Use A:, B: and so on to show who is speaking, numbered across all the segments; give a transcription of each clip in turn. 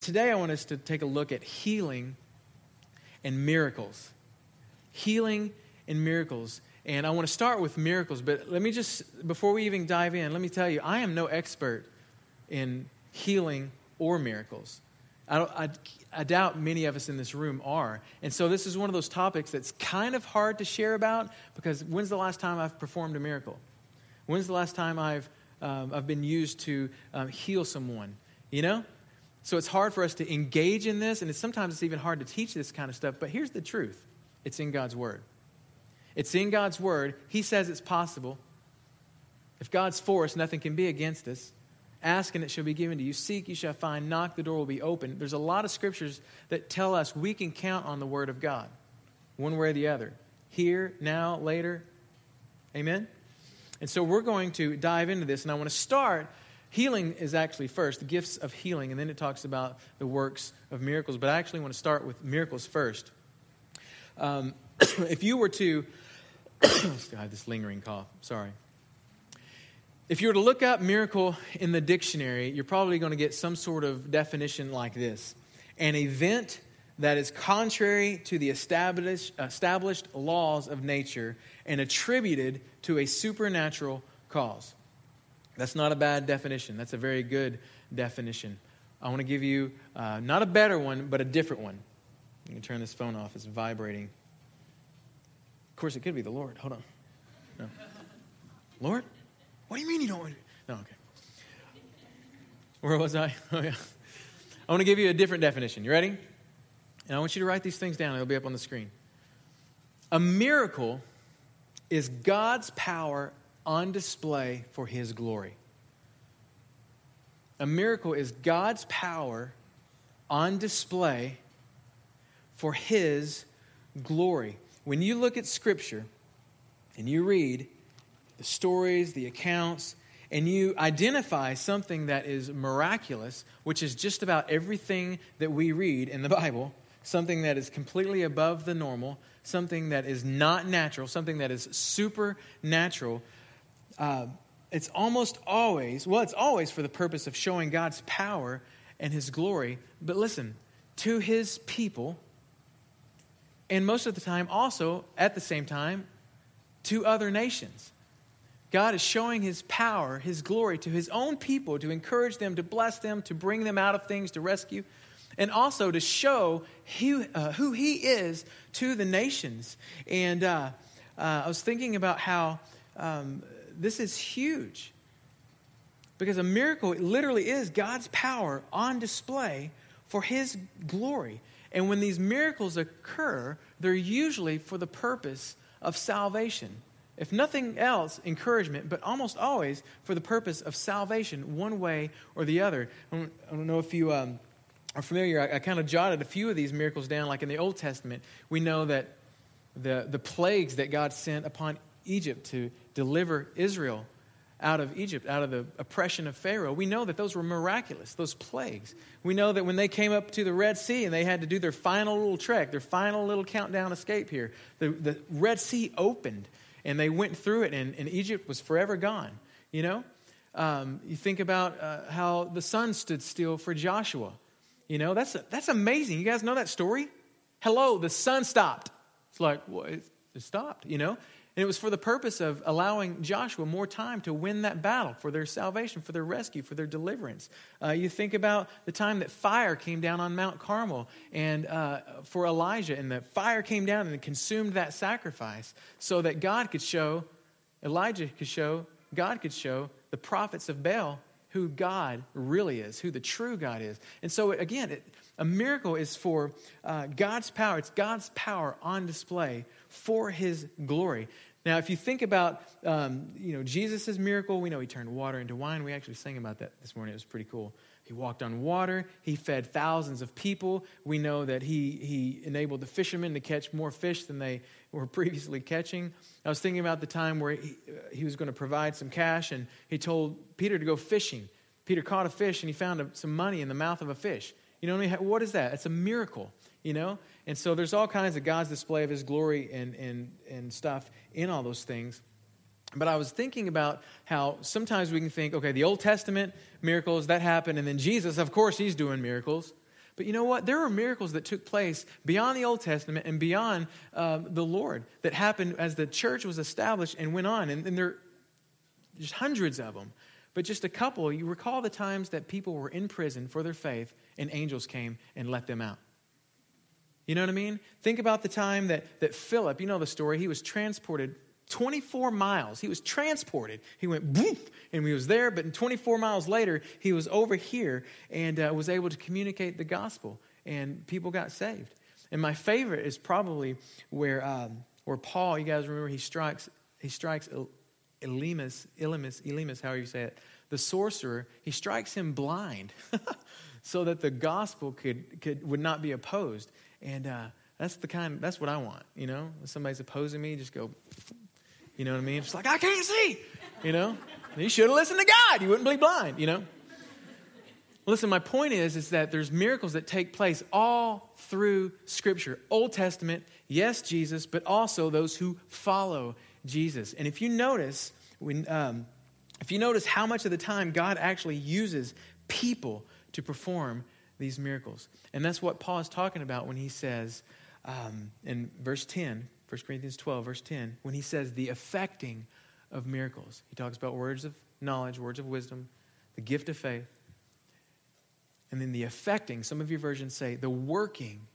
A: Today, I want us to take a look at healing and miracles. Healing and miracles. And I want to start with miracles, but let me just, before we even dive in, let me tell you, I am no expert in healing or miracles. I, I, I, doubt many of us in this room are. And so this is one of those topics that's kind of hard to share about because when's the last time I've performed a miracle? When's the last time I've, um, I've been used to um, heal someone? You know? So it's hard for us to engage in this, and it's, sometimes it's even hard to teach this kind of stuff. But here's the truth it's in God's Word. It's in God's Word. He says it's possible. If God's for us, nothing can be against us. Ask and it shall be given to you. Seek, you shall find. Knock, the door will be open. There's a lot of scriptures that tell us we can count on the Word of God, one way or the other. Here, now, later. Amen? And so we're going to dive into this, and I want to start Healing is actually first, the gifts of healing, and then it talks about the works of miracles. But I actually want to start with miracles first. Um, if you were to, I have this lingering cough, sorry. If you were to look up miracle in the dictionary, you're probably going to get some sort of definition like this an event that is contrary to the established, established laws of nature and attributed to a supernatural cause. That's not a bad definition. That's a very good definition. I want to give you uh, not a better one, but a different one. You can turn this phone off, it's vibrating. Of course, it could be the Lord. Hold on. No. Lord? What do you mean you don't want to? No, okay. Where was I? Oh, yeah. I want to give you a different definition. You ready? And I want you to write these things down. It'll be up on the screen. A miracle is God's power on display for His glory. A miracle is God's power on display for His glory. When you look at Scripture and you read the stories, the accounts, and you identify something that is miraculous, which is just about everything that we read in the Bible, something that is completely above the normal, something that is not natural, something that is supernatural, uh, it's almost always, well, it's always for the purpose of showing God's power and his glory. But listen, to his people, and most of the time also, at the same time, to other nations. God is showing his power, his glory to his own people to encourage them, to bless them, to bring them out of things, to rescue, and also to show who, uh, who he is to the nations. And uh, uh, I was thinking about how. Um, this is huge. Because a miracle literally is God's power on display for His glory. And when these miracles occur, they're usually for the purpose of salvation. If nothing else, encouragement, but almost always for the purpose of salvation, one way or the other. I don't, know if you um, are familiar, I, I kind of jotted a few of these miracles down. Like in the Old Testament, we know that the, the plagues that God sent upon Egypt to deliver Israel out of Egypt, out of the oppression of Pharaoh. We know that those were miraculous, those plagues. We know that when they came up to the Red Sea and they had to do their final little trek, their final little countdown escape here, the, the Red Sea opened and they went through it and, and Egypt was forever gone. You know? Um, you think about uh, how the sun stood still for Joshua. You know, that's, that's amazing. You guys know that story? Hello, the sun stopped. It's like, it, it stopped, you know? And it was for the purpose of allowing Joshua more time to win that battle for their salvation, for their rescue, for their deliverance. Uh, you think about the time that fire came down on Mount Carmel and uh, for Elijah, and the fire came down and consumed that sacrifice so that God could show, Elijah could show, God could show the prophets of Baal who God really is, who the true God is. And so, again, it, a miracle is for uh, God's power. It's God's power on display for his glory. Now, if you think about, um, you know, Jesus' miracle, we know he turned water into wine. We actually sang about that this morning. It was pretty cool. He walked on water. He fed thousands of people. We know that he, he enabled the fishermen to catch more fish than they were previously catching. I was thinking about the time where he, uh, he was going to provide some cash, and he told Peter to go fishing. Peter caught a fish, and he found some money in the mouth of a fish. You know, what is that? It's a miracle, you know? And so there's all kinds of God's display of his glory and, and, and stuff in all those things. But I was thinking about how sometimes we can think, okay, the Old Testament miracles, that happened, and then Jesus, of course, he's doing miracles. But you know what? There are miracles that took place beyond the Old Testament and beyond uh, the Lord that happened as the church was established and went on. And, and there there's hundreds of them. But just a couple, you recall the times that people were in prison for their faith and angels came and let them out. You know what I mean? Think about the time that, that Philip, you know the story, he was transported 24 miles. He was transported. He went boof, and he was there, but 24 miles later, he was over here and uh, was able to communicate the gospel, and people got saved. And my favorite is probably where, um, where Paul, you guys remember, he strikes, he strikes Elymas, Elymas, Elymas, however you say it, the sorcerer, he strikes him blind so that the gospel could, could, would not be opposed. And uh, that's the kind, that's what I want, you know? If somebody's opposing me, just go, you know what I mean? It's like, I can't see, you know? You should have listened to God. You wouldn't be blind, you know? Listen, my point is, is that there's miracles that take place all through Scripture. Old Testament, yes, Jesus, but also those who follow Jesus. And if you notice, when, um, if you notice how much of the time God actually uses people to perform these miracles. And that's what Paul is talking about when he says um, in verse 10, 1 Corinthians 12, verse 10, when he says the effecting of miracles. He talks about words of knowledge, words of wisdom, the gift of faith, and then the effecting. Some of your versions say the working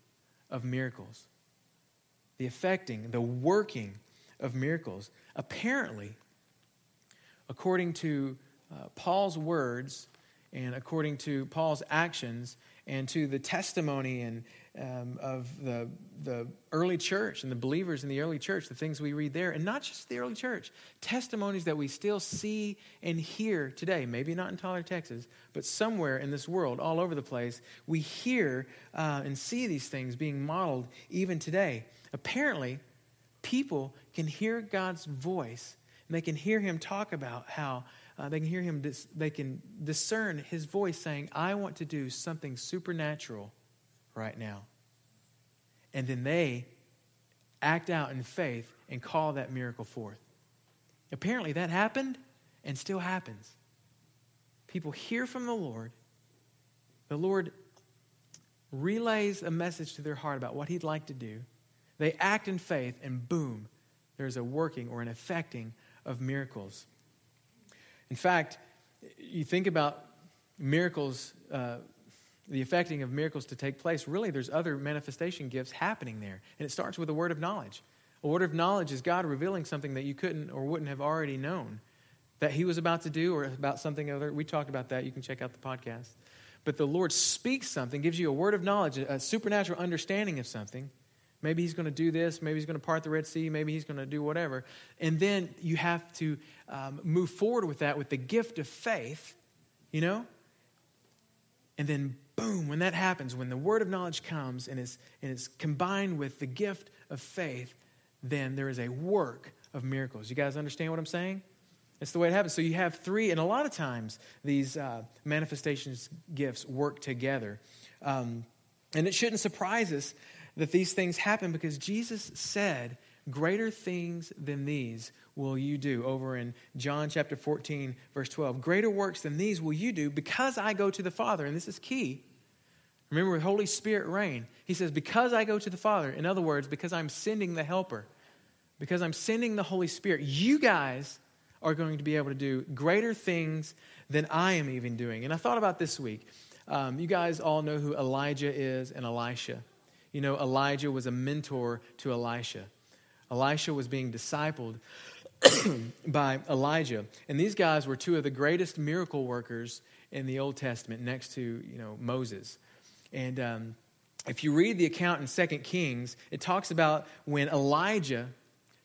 A: of miracles. The effecting, the working of miracles. Apparently, according to uh, Paul's words and according to Paul's actions and to the testimony and um, of the, the early church and the believers in the early church, the things we read there, and not just the early church, testimonies that we still see and hear today, maybe not in Tyler, Texas, but somewhere in this world, all over the place, we hear uh, and see these things being modeled even today. Apparently, people can hear God's voice and they can hear him talk about how uh, they can hear him, dis- they can discern his voice saying, I want to do something supernatural right now. And then they act out in faith and call that miracle forth. Apparently, that happened and still happens. People hear from the Lord, the Lord relays a message to their heart about what He'd like to do. They act in faith, and boom, there's a working or an effecting of miracles. In fact, you think about miracles, uh, the effecting of miracles to take place, really, there's other manifestation gifts happening there. And it starts with a word of knowledge. A word of knowledge is God revealing something that you couldn't or wouldn't have already known that He was about to do or about something other. We talked about that. You can check out the podcast. But the Lord speaks something, gives you a word of knowledge, a supernatural understanding of something Maybe he's going to do this. Maybe he's going to part the Red Sea. Maybe he's going to do whatever. And then you have to um, move forward with that with the gift of faith, you know? And then, boom, when that happens, when the word of knowledge comes and is, and is combined with the gift of faith, then there is a work of miracles. You guys understand what I'm saying? It's the way it happens. So you have three, and a lot of times these uh, manifestations gifts work together. Um, and it shouldn't surprise us that these things happen because Jesus said, Greater things than these will you do. Over in John chapter 14, verse 12. Greater works than these will you do because I go to the Father. And this is key. Remember, Holy Spirit reign, he says, Because I go to the Father. In other words, because I'm sending the Helper, because I'm sending the Holy Spirit, you guys are going to be able to do greater things than I am even doing. And I thought about this week. Um, you guys all know who Elijah is and Elisha. You know, Elijah was a mentor to Elisha. Elisha was being discipled by Elijah. And these guys were two of the greatest miracle workers in the Old Testament next to, you know, Moses. And um, if you read the account in Second Kings, it talks about when Elijah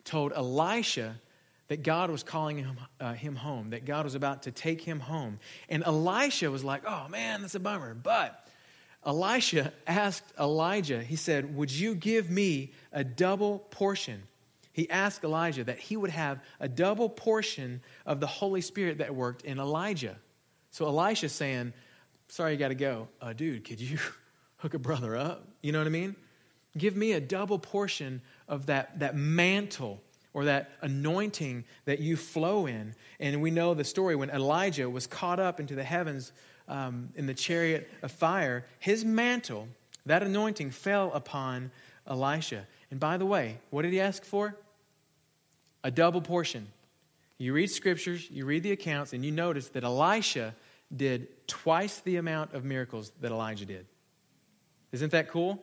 A: told Elisha that God was calling him, uh, him home, that God was about to take him home. And Elisha was like, oh man, that's a bummer. But Elisha asked Elijah, he said, Would you give me a double portion? He asked Elijah that he would have a double portion of the Holy Spirit that worked in Elijah. So Elisha's saying, Sorry, you got to go. Uh, dude, could you hook a brother up? You know what I mean? Give me a double portion of that, that mantle or that anointing that you flow in. And we know the story when Elijah was caught up into the heavens um, in the chariot of fire, his mantle, that anointing, fell upon Elisha. And by the way, what did he ask for? A double portion. You read scriptures, you read the accounts, and you notice that Elisha did twice the amount of miracles that Elijah did. Isn't that cool?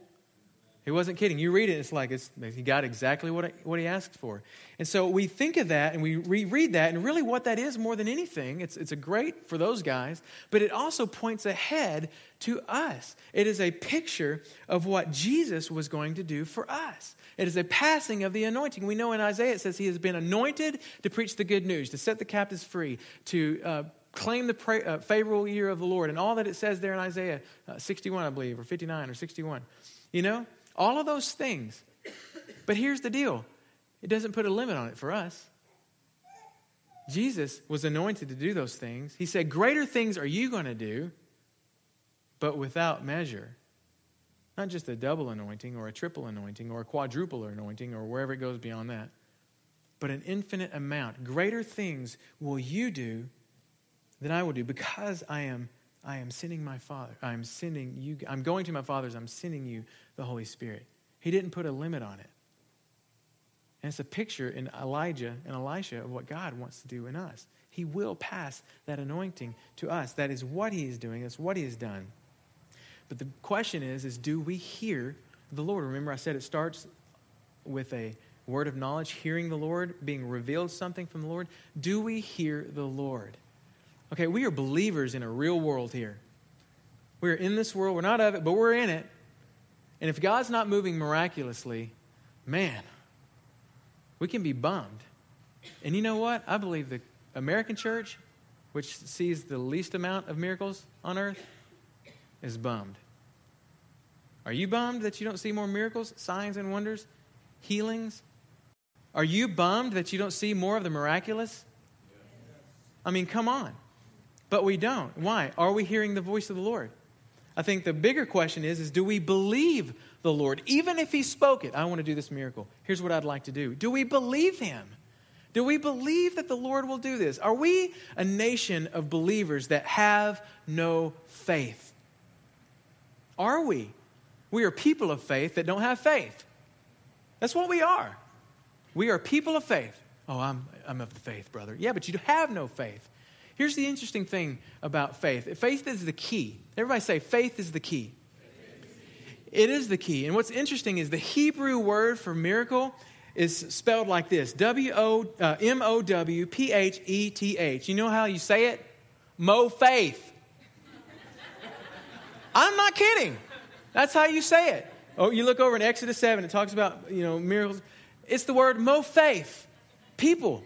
A: He wasn't kidding. You read it, it's like it's, he got exactly what, what he asked for. And so we think of that and we reread that, and really what that is more than anything, it's, it's a great for those guys, but it also points ahead to us. It is a picture of what Jesus was going to do for us. It is a passing of the anointing. We know in Isaiah it says he has been anointed to preach the good news, to set the captives free, to uh, claim the pra- uh, favorable year of the Lord, and all that it says there in Isaiah uh, 61, I believe, or 59 or 61. You know? All of those things. But here's the deal it doesn't put a limit on it for us. Jesus was anointed to do those things. He said, Greater things are you going to do, but without measure. Not just a double anointing or a triple anointing or a quadruple anointing or wherever it goes beyond that, but an infinite amount. Greater things will you do than I will do because I am I am sending my Father. I am sending you. I'm going to my Father's. I'm sending you the Holy Spirit. He didn't put a limit on it. And it's a picture in Elijah and Elisha of what God wants to do in us. He will pass that anointing to us. That is what he is doing. That's what he has done. But the question is, is do we hear the Lord? Remember I said it starts with a word of knowledge, hearing the Lord, being revealed something from the Lord. Do we hear the Lord? Okay, we are believers in a real world here. We're in this world. We're not of it, but we're in it. And if God's not moving miraculously, man, we can be bummed. And you know what? I believe the American church, which sees the least amount of miracles on earth, is bummed. Are you bummed that you don't see more miracles, signs, and wonders, healings? Are you bummed that you don't see more of the miraculous? I mean, come on. But we don't. Why? Are we hearing the voice of the Lord? I think the bigger question is, is do we believe the Lord? Even if he spoke it, I want to do this miracle. Here's what I'd like to do. Do we believe him? Do we believe that the Lord will do this? Are we a nation of believers that have no faith? Are we? We are people of faith that don't have faith. That's what we are. We are people of faith. Oh, I'm, I'm of the faith, brother. Yeah, but you have no faith. Here's the interesting thing about faith faith is the key. Everybody say, faith is the key. It is the key. And what's interesting is the Hebrew word for miracle is spelled like this W O uh, M O W P H E T H. You know how you say it? Mo faith. I'm not kidding. That's how you say it. Oh, you look over in Exodus 7, it talks about, you know, miracles. It's the word mo faith. People.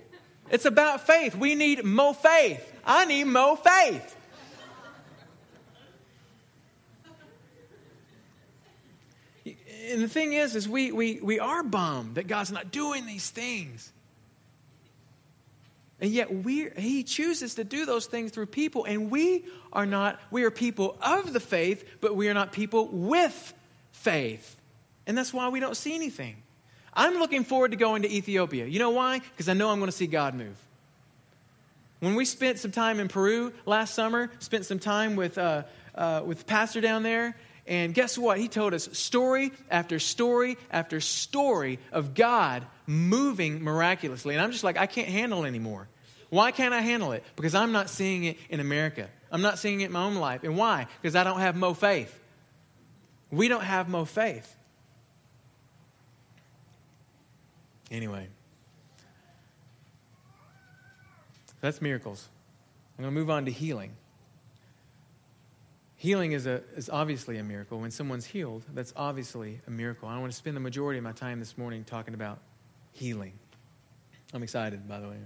A: It's about faith. We need mo faith. I need more faith. And the thing is, is we, we, we are bummed that God's not doing these things. And yet we he chooses to do those things through people, and we are not, we are people of the faith, but we are not people with faith. And that's why we don't see anything. I'm looking forward to going to Ethiopia. You know why? Because I know I'm going to see God move. When we spent some time in Peru last summer, spent some time with, uh, uh, with Pastor down there, and guess what? He told us story after story after story of God moving miraculously. And I'm just like, I can't handle anymore. Why can't I handle it? Because I'm not seeing it in America. I'm not seeing it in my own life. And why? Because I don't have mo faith. We don't have mo faith. Anyway. That's miracles. I'm going to move on to healing. Healing is, a, is obviously a miracle. When someone's healed, that's obviously a miracle. I want to spend the majority of my time this morning talking about healing. I'm excited, by the way.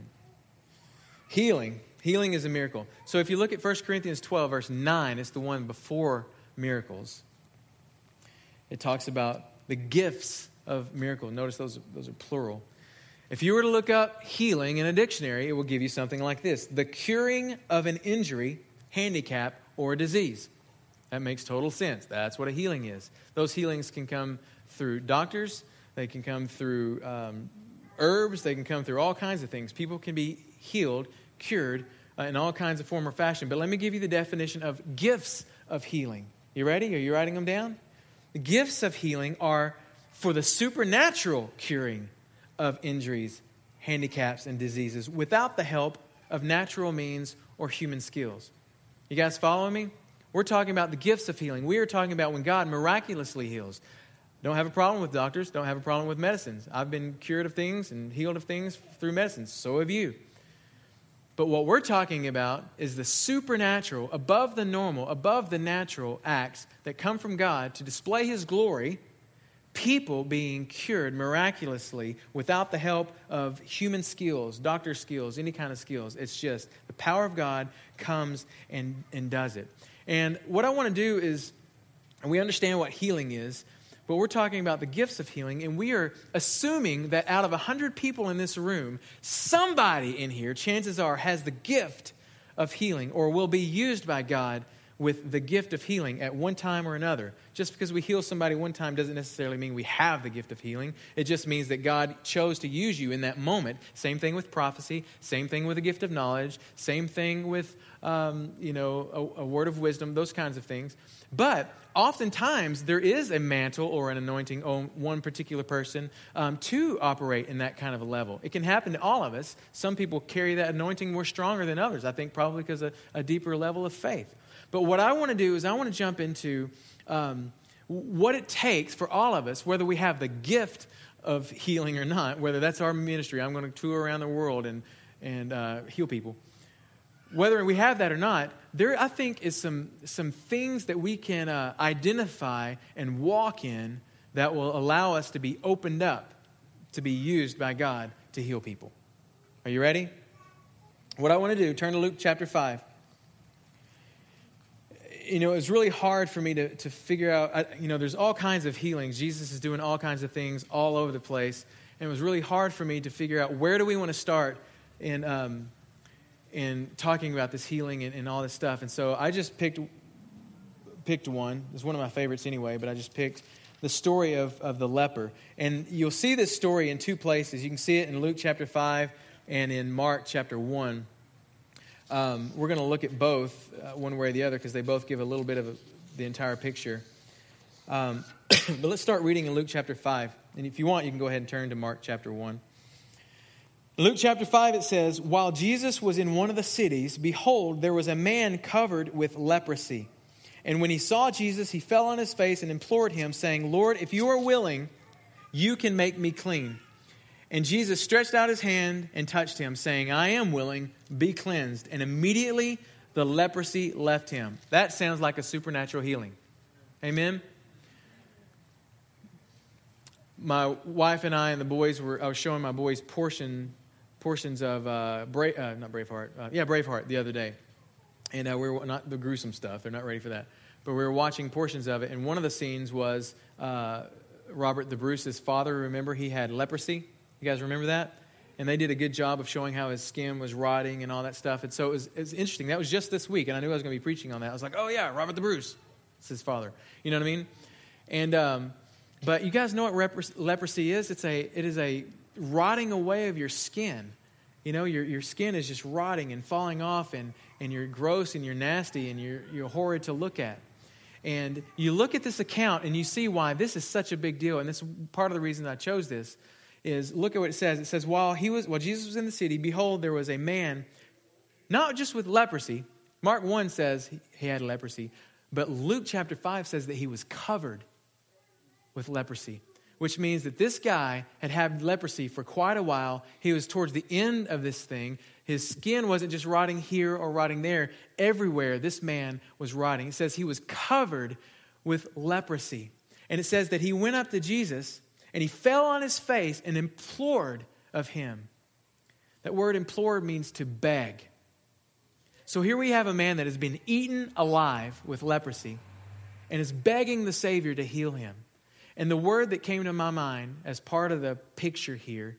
A: Healing. Healing is a miracle. So if you look at 1 Corinthians 12, verse 9, it's the one before miracles. It talks about the gifts of miracle. Notice those, those are plural. If you were to look up healing in a dictionary, it will give you something like this the curing of an injury, handicap, or a disease. That makes total sense. That's what a healing is. Those healings can come through doctors, they can come through um, herbs, they can come through all kinds of things. People can be healed, cured uh, in all kinds of form or fashion. But let me give you the definition of gifts of healing. You ready? Are you writing them down? The gifts of healing are for the supernatural curing of injuries, handicaps, and diseases without the help of natural means or human skills. You guys following me? We're talking about the gifts of healing. We are talking about when God miraculously heals. Don't have a problem with doctors, don't have a problem with medicines. I've been cured of things and healed of things through medicines. So have you. But what we're talking about is the supernatural, above the normal, above the natural acts that come from God to display His glory, people being cured miraculously without the help of human skills, doctor skills, any kind of skills. It's just the power of God comes and, and does it. And what I want to do is, we understand what healing is, but we're talking about the gifts of healing, and we are assuming that out of 100 people in this room, somebody in here, chances are, has the gift of healing or will be used by God with the gift of healing at one time or another. Just because we heal somebody one time doesn't necessarily mean we have the gift of healing. It just means that God chose to use you in that moment. Same thing with prophecy, same thing with the gift of knowledge, same thing with, um, you know, a, a word of wisdom, those kinds of things. But oftentimes there is a mantle or an anointing on one particular person um, to operate in that kind of a level. It can happen to all of us. Some people carry that anointing more stronger than others, I think probably because of a deeper level of faith. But what I want to do is I want to jump into um, what it takes for all of us, whether we have the gift of healing or not, whether that's our ministry. I'm going to tour around the world and, and uh, heal people. Whether we have that or not, there, I think, is some, some things that we can uh, identify and walk in that will allow us to be opened up to be used by God to heal people. Are you ready? What I want to do, turn to Luke chapter 5 you know, it's really hard for me to, to figure out, I, you know, there's all kinds of healings. Jesus is doing all kinds of things all over the place. And it was really hard for me to figure out where do we want to start in, um, in talking about this healing and, and all this stuff. And so I just picked, picked one. It's one of my favorites anyway, but I just picked the story of, of the leper. And you'll see this story in two places. You can see it in Luke chapter 5 and in Mark chapter 1. Um, we're going to look at both, uh, one way or the other, because they both give a little bit of a, the entire picture. Um, but let's start reading in Luke chapter 5. And if you want, you can go ahead and turn to Mark chapter 1. Luke chapter 5, it says, While Jesus was in one of the cities, behold, there was a man covered with leprosy. And when he saw Jesus, he fell on his face and implored him, saying, Lord, if you are willing, you can make me clean. And Jesus stretched out his hand and touched him, saying, I am willing, be cleansed. And immediately the leprosy left him. That sounds like a supernatural healing. Amen? My wife and I and the boys were, I was showing my boys portion, portions of, uh, Bra- uh, not Braveheart, uh, yeah, Braveheart the other day. And uh, we were not the gruesome stuff, they're not ready for that. But we were watching portions of it, and one of the scenes was uh, Robert the Bruce's father. Remember, he had leprosy you guys remember that? And they did a good job of showing how his skin was rotting and all that stuff. And so it was, it was interesting. That was just this week, and I knew I was going to be preaching on that. I was like, oh, yeah, Robert the Bruce. It's his father. You know what I mean? And, um, but you guys know what leprosy is? It's a, it is a rotting away of your skin. You know, your, your skin is just rotting and falling off, and, and you're gross and you're nasty and you're, you're horrid to look at. And you look at this account and you see why this is such a big deal. And this is part of the reason I chose this is look at what it says. It says, while he was while Jesus was in the city, behold, there was a man, not just with leprosy. Mark 1 says he had leprosy, but Luke chapter 5 says that he was covered with leprosy, which means that this guy had had leprosy for quite a while. He was towards the end of this thing. His skin wasn't just rotting here or rotting there. Everywhere this man was rotting. It says he was covered with leprosy. And it says that he went up to Jesus and he fell on his face and implored of him. That word implored means to beg. So here we have a man that has been eaten alive with leprosy and is begging the Savior to heal him. And the word that came to my mind as part of the picture here,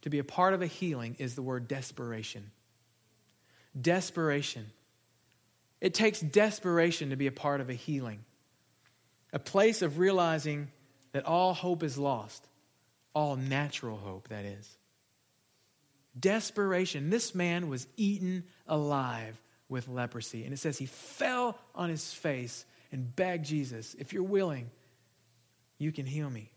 A: to be a part of a healing, is the word desperation. Desperation. It takes desperation to be a part of a healing, a place of realizing that all hope is lost. All natural hope, that is. Desperation. This man was eaten alive with leprosy. And it says he fell on his face and begged Jesus, If you're willing, you can heal me.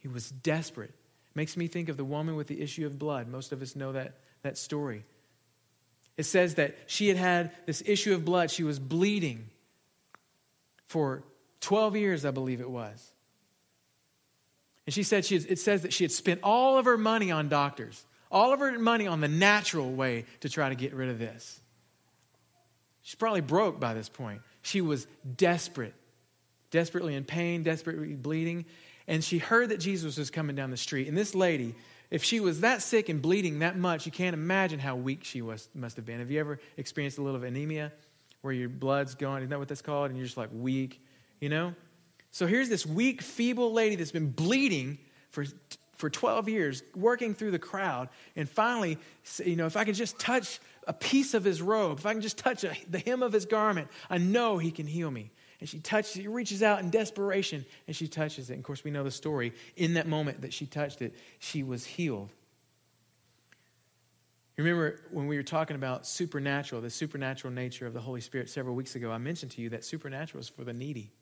A: He was desperate. Makes me think of the woman with the issue of blood. Most of us know that, that story. It says that she had had this issue of blood. She was bleeding for 12 years, I believe it was. And she said, she it says that she had spent all of her money on doctors, all of her money on the natural way to try to get rid of this. She's probably broke by this point. She was desperate, desperately in pain, desperately bleeding. And she heard that Jesus was coming down the street. And this lady, if she was that sick and bleeding that much, you can't imagine how weak she was, must have been. Have you ever experienced a little of anemia where your blood's going? Isn't that what that's called? And you're just like weak, you know? So here's this weak, feeble lady that's been bleeding for, for 12 years, working through the crowd. And finally, you know, if I could just touch a piece of his robe, if I can just touch a, the hem of his garment, I know he can heal me. And she touches, she reaches out in desperation and she touches it. And of course, we know the story. In that moment that she touched it, she was healed. Remember when we were talking about supernatural, the supernatural nature of the Holy Spirit several weeks ago, I mentioned to you that supernatural is for the needy.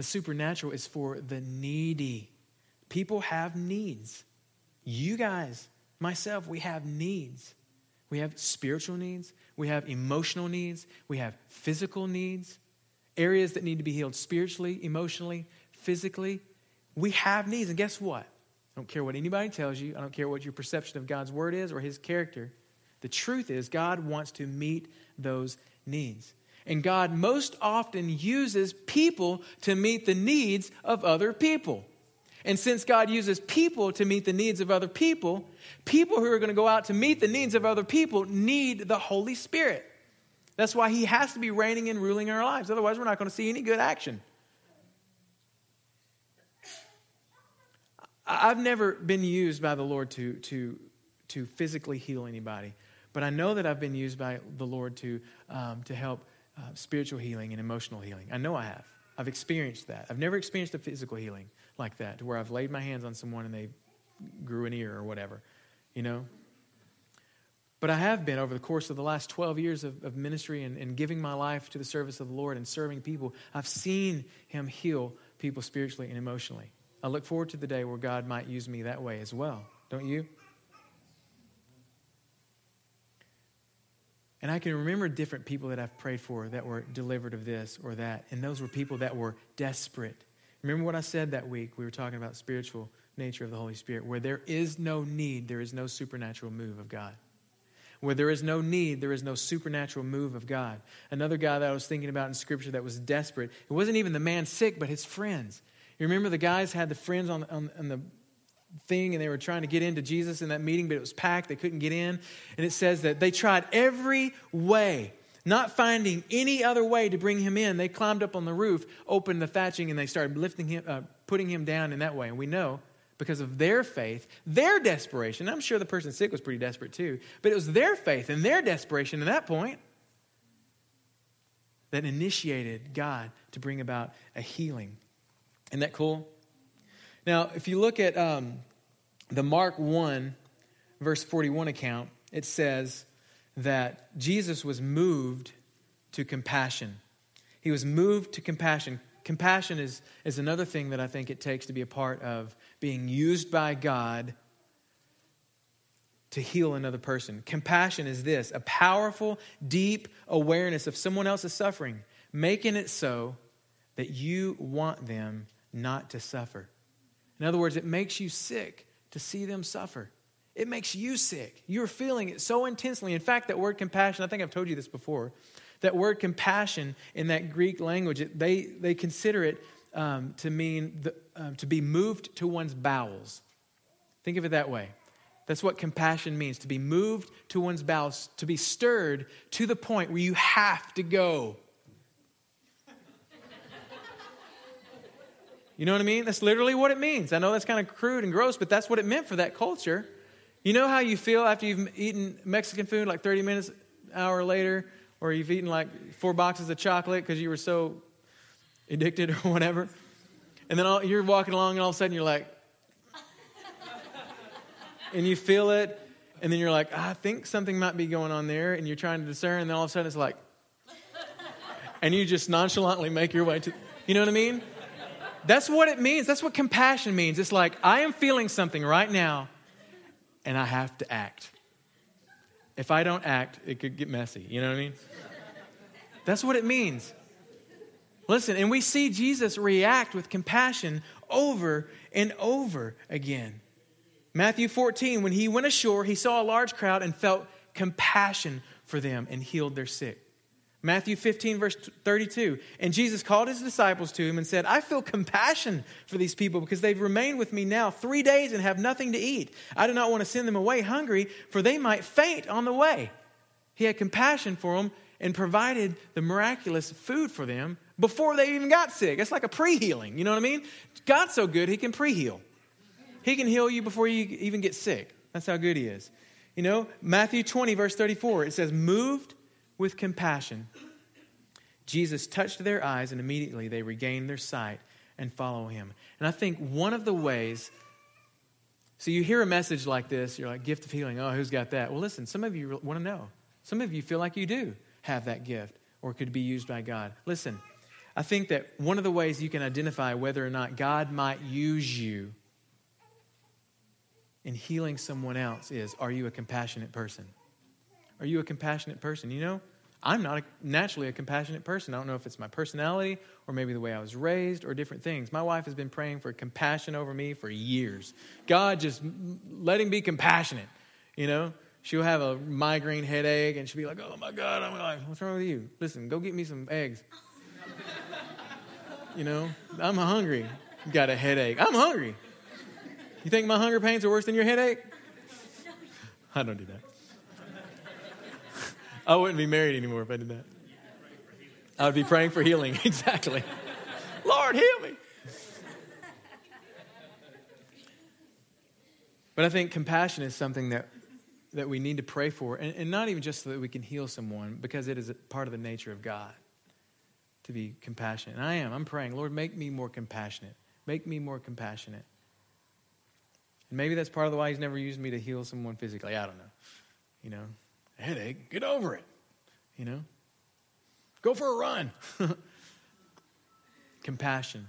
A: The supernatural is for the needy. People have needs. You guys, myself, we have needs. We have spiritual needs, we have emotional needs, we have physical needs, areas that need to be healed spiritually, emotionally, physically. We have needs. And guess what? I don't care what anybody tells you, I don't care what your perception of God's word is or his character. The truth is, God wants to meet those needs. And God most often uses people to meet the needs of other people. And since God uses people to meet the needs of other people, people who are going to go out to meet the needs of other people need the Holy Spirit. That's why He has to be reigning and ruling in our lives. Otherwise, we're not going to see any good action. I've never been used by the Lord to, to, to physically heal anybody, but I know that I've been used by the Lord to, um, to help uh, spiritual healing and emotional healing. I know I have. I've experienced that. I've never experienced a physical healing like that, to where I've laid my hands on someone and they grew an ear or whatever, you know? But I have been over the course of the last 12 years of, of ministry and, and giving my life to the service of the Lord and serving people. I've seen Him heal people spiritually and emotionally. I look forward to the day where God might use me that way as well. Don't you? And I can remember different people that I've prayed for that were delivered of this or that. And those were people that were desperate. Remember what I said that week? We were talking about spiritual nature of the Holy Spirit. Where there is no need, there is no supernatural move of God. Where there is no need, there is no supernatural move of God. Another guy that I was thinking about in Scripture that was desperate, it wasn't even the man sick, but his friends. You remember the guys had the friends on, on, on the thing and they were trying to get into Jesus in that meeting, but it was packed. They couldn't get in. And it says that they tried every way, not finding any other way to bring him in. They climbed up on the roof, opened the thatching, and they started lifting him, uh, putting him down in that way. And we know because of their faith, their desperation. I'm sure the person sick was pretty desperate too, but it was their faith and their desperation at that point that initiated God to bring about a healing. Isn't that cool? Now, if you look at um, the Mark 1, verse 41 account, it says that Jesus was moved to compassion. He was moved to compassion. Compassion is, is another thing that I think it takes to be a part of being used by God to heal another person. Compassion is this a powerful, deep awareness of someone else's suffering, making it so that you want them not to suffer. In other words, it makes you sick to see them suffer. It makes you sick. You're feeling it so intensely. In fact, that word compassion, I think I've told you this before, that word compassion in that Greek language, it, they, they consider it um, to mean the, um, to be moved to one's bowels. Think of it that way. That's what compassion means to be moved to one's bowels, to be stirred to the point where you have to go. You know what I mean? That's literally what it means. I know that's kind of crude and gross, but that's what it meant for that culture. You know how you feel after you've eaten Mexican food like 30 minutes, hour later, or you've eaten like four boxes of chocolate because you were so addicted or whatever? And then all, you're walking along and all of a sudden you're like, and you feel it, and then you're like, I think something might be going on there, and you're trying to discern, and then all of a sudden it's like, and you just nonchalantly make your way to, you know what I mean? That's what it means. That's what compassion means. It's like, I am feeling something right now, and I have to act. If I don't act, it could get messy. You know what I mean? That's what it means. Listen, and we see Jesus react with compassion over and over again. Matthew 14, when he went ashore, he saw a large crowd and felt compassion for them and healed their sick. Matthew 15, verse 32. And Jesus called his disciples to him and said, I feel compassion for these people because they've remained with me now three days and have nothing to eat. I do not want to send them away hungry, for they might faint on the way. He had compassion for them and provided the miraculous food for them before they even got sick. It's like a pre healing. You know what I mean? God's so good, He can pre heal. He can heal you before you even get sick. That's how good He is. You know, Matthew 20, verse 34, it says, Moved with compassion, Jesus touched their eyes, and immediately they regained their sight and follow Him. And I think one of the ways, so you hear a message like this, you're like, gift of healing, oh, who's got that? Well, listen, some of you want to know. Some of you feel like you do have that gift or could be used by God. Listen, I think that one of the ways you can identify whether or not God might use you in healing someone else is are you a compassionate person? Are you a compassionate person? You know, I'm not a, naturally a compassionate person. I don't know if it's my personality or maybe the way I was raised or different things. My wife has been praying for compassion over me for years. God, just let him be compassionate, you know? She'll have a migraine headache and she'll be like, oh my God. I'm like, what's wrong with you? Listen, go get me some eggs. you know, I'm hungry. Got a headache. I'm hungry. You think my hunger pains are worse than your headache? I don't do that. I wouldn't be married anymore if I did that. I would be praying for healing. exactly. Lord, heal me. But I think compassion is something that that we need to pray for, and, and not even just so that we can heal someone, because it is part of the nature of God to be compassionate. And I am. I'm praying, Lord, make me more compassionate. Make me more compassionate. And maybe that's part of the why He's never used me to heal someone physically. I don't know. You know, headache, get over it. You know, go for a run. Compassion.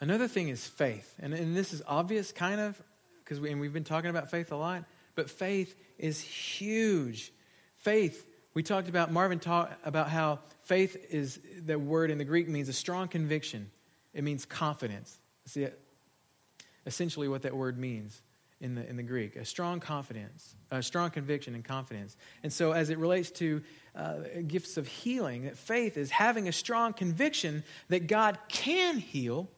A: Another thing is faith. And, and this is obvious, kind of, because we, and we've been talking about faith a lot. But faith is huge. Faith, we talked about, Marvin talked about how faith is, the word in the Greek means a strong conviction. It means confidence. See, essentially what that word means in the, in the Greek a strong confidence, a strong conviction and confidence. And so, as it relates to uh, gifts of healing, that faith is having a strong conviction that God can heal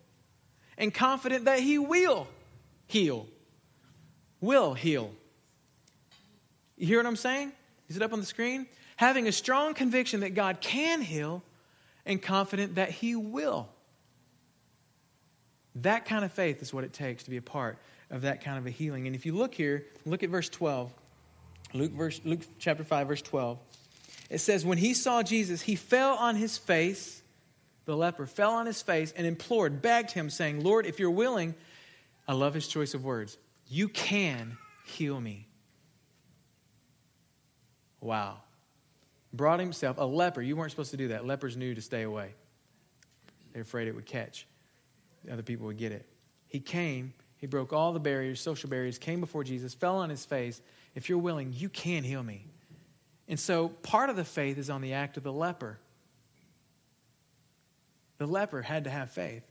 A: and confident that He will heal. Will heal. You hear what I'm saying? Is it up on the screen? Having a strong conviction that God can heal and confident that He will. That kind of faith is what it takes to be a part of that kind of a healing. And if you look here, look at verse 12. Luke, verse, Luke chapter 5, verse 12. It says, When he saw Jesus, he fell on his face, the leper fell on his face and implored, begged him, saying, Lord, if you're willing, I love his choice of words, you can heal me. Wow. Brought himself, a leper. You weren't supposed to do that. Lepers knew to stay away. They're afraid it would catch. Other people would get it. He came, he broke all the barriers, social barriers, came before Jesus, fell on his face. If you're willing, you can heal me. And so part of the faith is on the act of the leper. The leper had to have faith.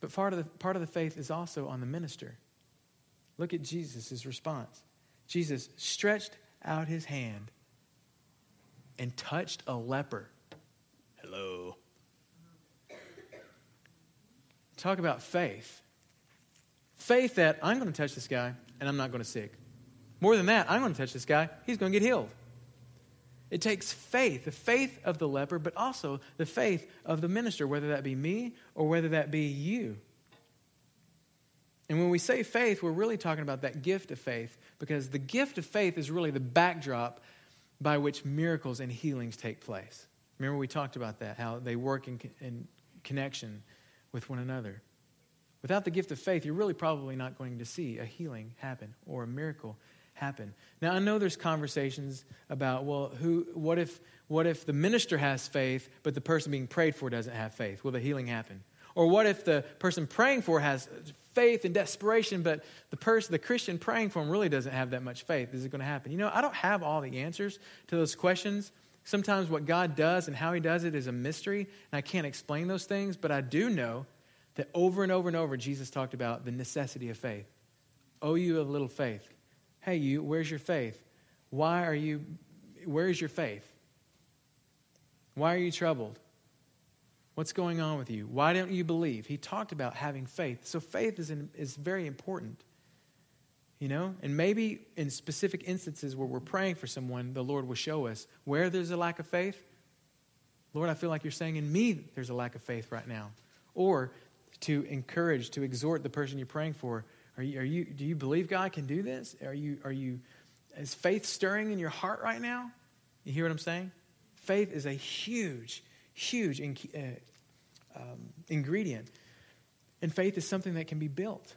A: But part of the, part of the faith is also on the minister. Look at Jesus' response. Jesus stretched out his hand and touched a leper. Hello. Talk about faith. Faith that I'm going to touch this guy and I'm not going to sick. More than that, I'm going to touch this guy, he's going to get healed. It takes faith, the faith of the leper, but also the faith of the minister, whether that be me or whether that be you. And when we say faith, we're really talking about that gift of faith because the gift of faith is really the backdrop by which miracles and healings take place. Remember, we talked about that, how they work in, in connection with one another. Without the gift of faith, you're really probably not going to see a healing happen or a miracle happen. Now, I know there's conversations about, well, who, what, if, what if the minister has faith, but the person being prayed for doesn't have faith? Will the healing happen? Or what if the person praying for has faith and desperation, but the person, the Christian praying for him really doesn't have that much faith? Is it going to happen? You know, I don't have all the answers to those questions. Sometimes what God does and how he does it is a mystery, and I can't explain those things, but I do know that over and over and over, Jesus talked about the necessity of faith. Oh, you of little faith. Hey, you, where's your faith? Why are you, where's your faith? Why are you troubled? What's going on with you? Why don't you believe? He talked about having faith. So faith is, in, is very important. You know? And maybe in specific instances where we're praying for someone, the Lord will show us where there's a lack of faith. Lord, I feel like you're saying in me there's a lack of faith right now. Or to encourage, to exhort the person you're praying for. Are you, are you, do you believe God can do this? Are you, are you, is faith stirring in your heart right now? You hear what I'm saying? Faith is a huge, huge in, uh, um, ingredient. And faith is something that can be built.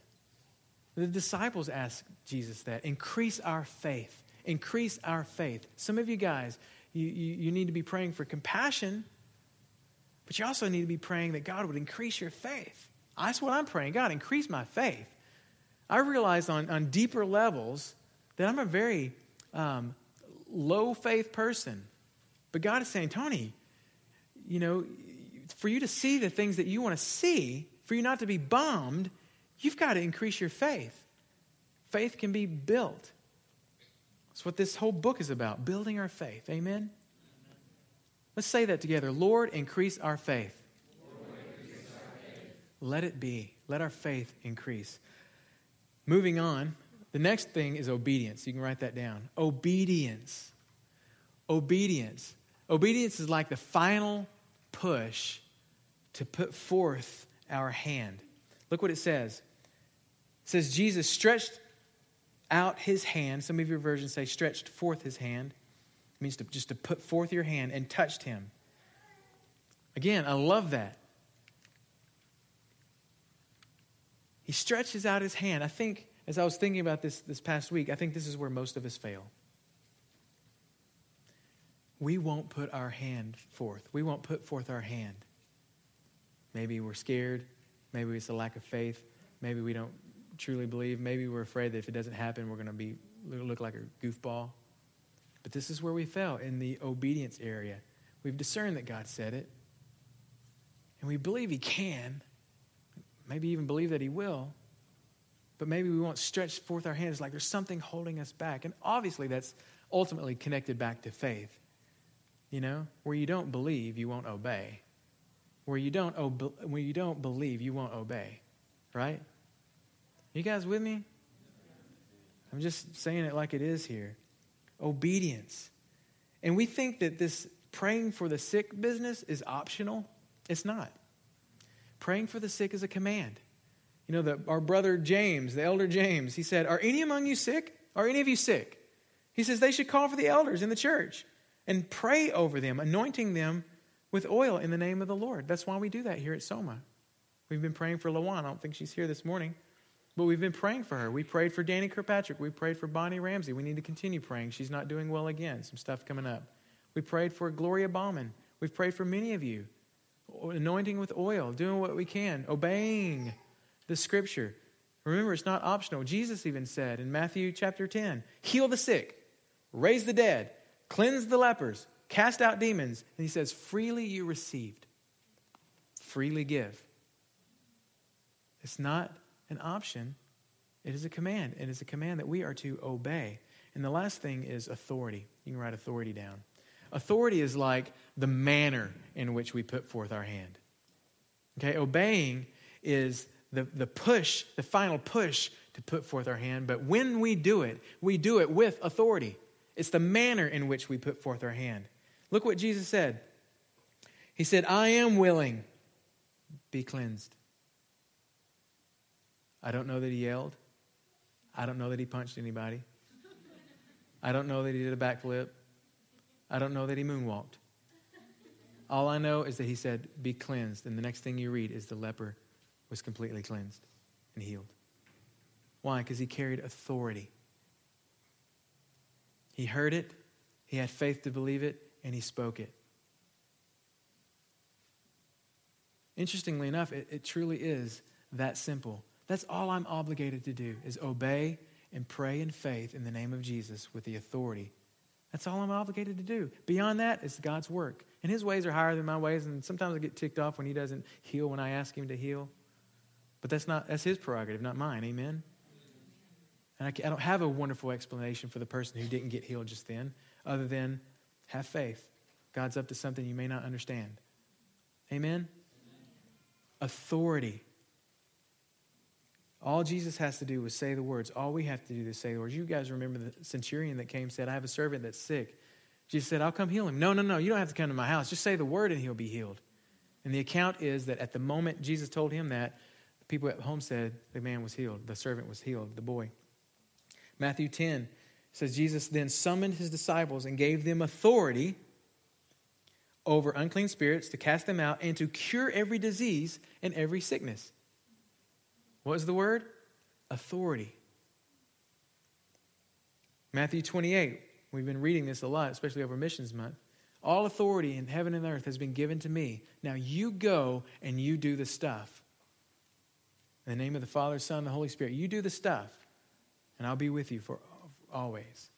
A: The disciples asked Jesus that increase our faith. Increase our faith. Some of you guys, you, you, you need to be praying for compassion but you also need to be praying that God would increase your faith. That's what I'm praying. God, increase my faith. I realize on, on deeper levels that I'm a very um, low faith person. But God is saying, Tony, you know, for you to see the things that you want to see, for you not to be bummed, you've got to increase your faith. Faith can be built. That's what this whole book is about building our faith. Amen? Let's say that together. Lord, increase our faith. Let it be. Let our faith increase. Moving on, the next thing is obedience. You can write that down. Obedience. Obedience. Obedience is like the final push to put forth our hand. Look what it says. It says, Jesus stretched out his hand. Some of your versions say stretched forth his hand It means to, just to put forth your hand and touched him. Again, I love that. He stretches out his hand. I think, as I was thinking about this this past week, I think this is where most of us fail. We won't put our hand forth. We won't put forth our hand. Maybe we're scared. Maybe it's a lack of faith. Maybe we don't truly believe. Maybe we're afraid that if it doesn't happen, we're going to be look like a goofball. But this is where we fell in the obedience area. We've discerned that God said it, and we believe He can, maybe even believe that He will, but maybe we won't stretch forth our hands like there's something holding us back. And obviously, that's ultimately connected back to faith. You know, where you don't believe, you won't obey. Where you don't, ob- where you don't believe, you won't obey. Right? You guys with me? I'm just saying it like it is here obedience. And we think that this praying for the sick business is optional. It's not. Praying for the sick is a command. You know, the, our brother James, the elder James, he said, Are any among you sick? Are any of you sick? He says they should call for the elders in the church and pray over them, anointing them with oil in the name of the Lord. That's why we do that here at Soma. We've been praying for Lawan. I don't think she's here this morning. But we've been praying for her. We prayed for Danny Kirkpatrick. We prayed for Bonnie Ramsey. We need to continue praying. She's not doing well again. Some stuff coming up. We prayed for Gloria Bauman. We've prayed for many of you. Anointing with oil, doing what we can, obeying the scripture. Remember, it's not optional. Jesus even said in Matthew chapter 10 heal the sick, raise the dead, cleanse the lepers, cast out demons. And he says, freely you received, freely give. It's not an option, it is a command. It is a command that we are to obey. And the last thing is authority. You can write authority down. Authority is like the manner in which we put forth our hand. Okay, obeying is the, the push, the final push to put forth our hand. But when we do it, we do it with authority. It's the manner in which we put forth our hand. Look what Jesus said. He said, I am willing, be cleansed. I don't know that he yelled. I don't know that he punched anybody. I don't know that he did a backflip. I don't know that he moonwalked. All I know is that he said, Be cleansed. And the next thing you read is the leper was completely cleansed and healed. Why? Because he carried authority. He heard it, he had faith to believe it, and he spoke it. Interestingly enough, it, it truly is that simple. That's all I'm obligated to do is obey and pray in faith in the name of Jesus with the authority. That's all I'm obligated to do. Beyond that, it's God's work. And his ways are higher than my ways, and sometimes I get ticked off when he doesn't heal when I ask him to heal. But that's not that's his prerogative, not mine. Amen. And I, I don't have a wonderful explanation for the person who didn't get healed just then, other than have faith. God's up to something you may not understand. Amen. Authority. All Jesus has to do was say the words. All we have to do is say the words. You guys remember the centurion that came said, I have a servant that's sick. Jesus said, I'll come heal him. No, no, no. You don't have to come to my house. Just say the word and he'll be healed. And the account is that at the moment Jesus told him that, the people at home said the man was healed. The servant was healed, the boy. Matthew 10 says, Jesus then summoned his disciples and gave them authority over unclean spirits to cast them out and to cure every disease and every sickness. What is the word? Authority. Matthew 28, we've been reading this a lot, especially over Missions Month. All authority in heaven and earth has been given to me. Now you go and you do the stuff. In the name of the Father, Son, and the Holy Spirit, you do the stuff, and I'll be with you for always.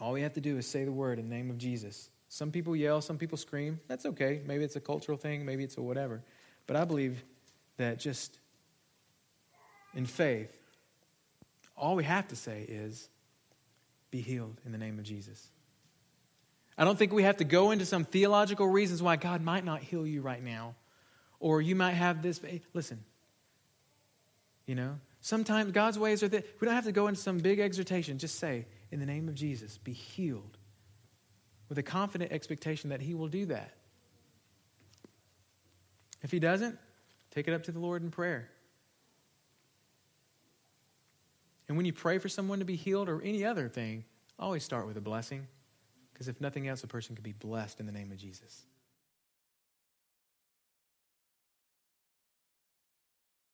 A: All we have to do is say the word in the name of Jesus. Some people yell, some people scream. That's okay. Maybe it's a cultural thing, maybe it's a whatever. But I believe that just in faith, all we have to say is, be healed in the name of Jesus. I don't think we have to go into some theological reasons why God might not heal you right now, or you might have this. Listen, you know, sometimes God's ways are that we don't have to go into some big exhortation. Just say, in the name of Jesus, be healed with a confident expectation that He will do that. If He doesn't, Take it up to the Lord in prayer. And when you pray for someone to be healed or any other thing, always start with a blessing. Because if nothing else, a person could be blessed in the name of Jesus.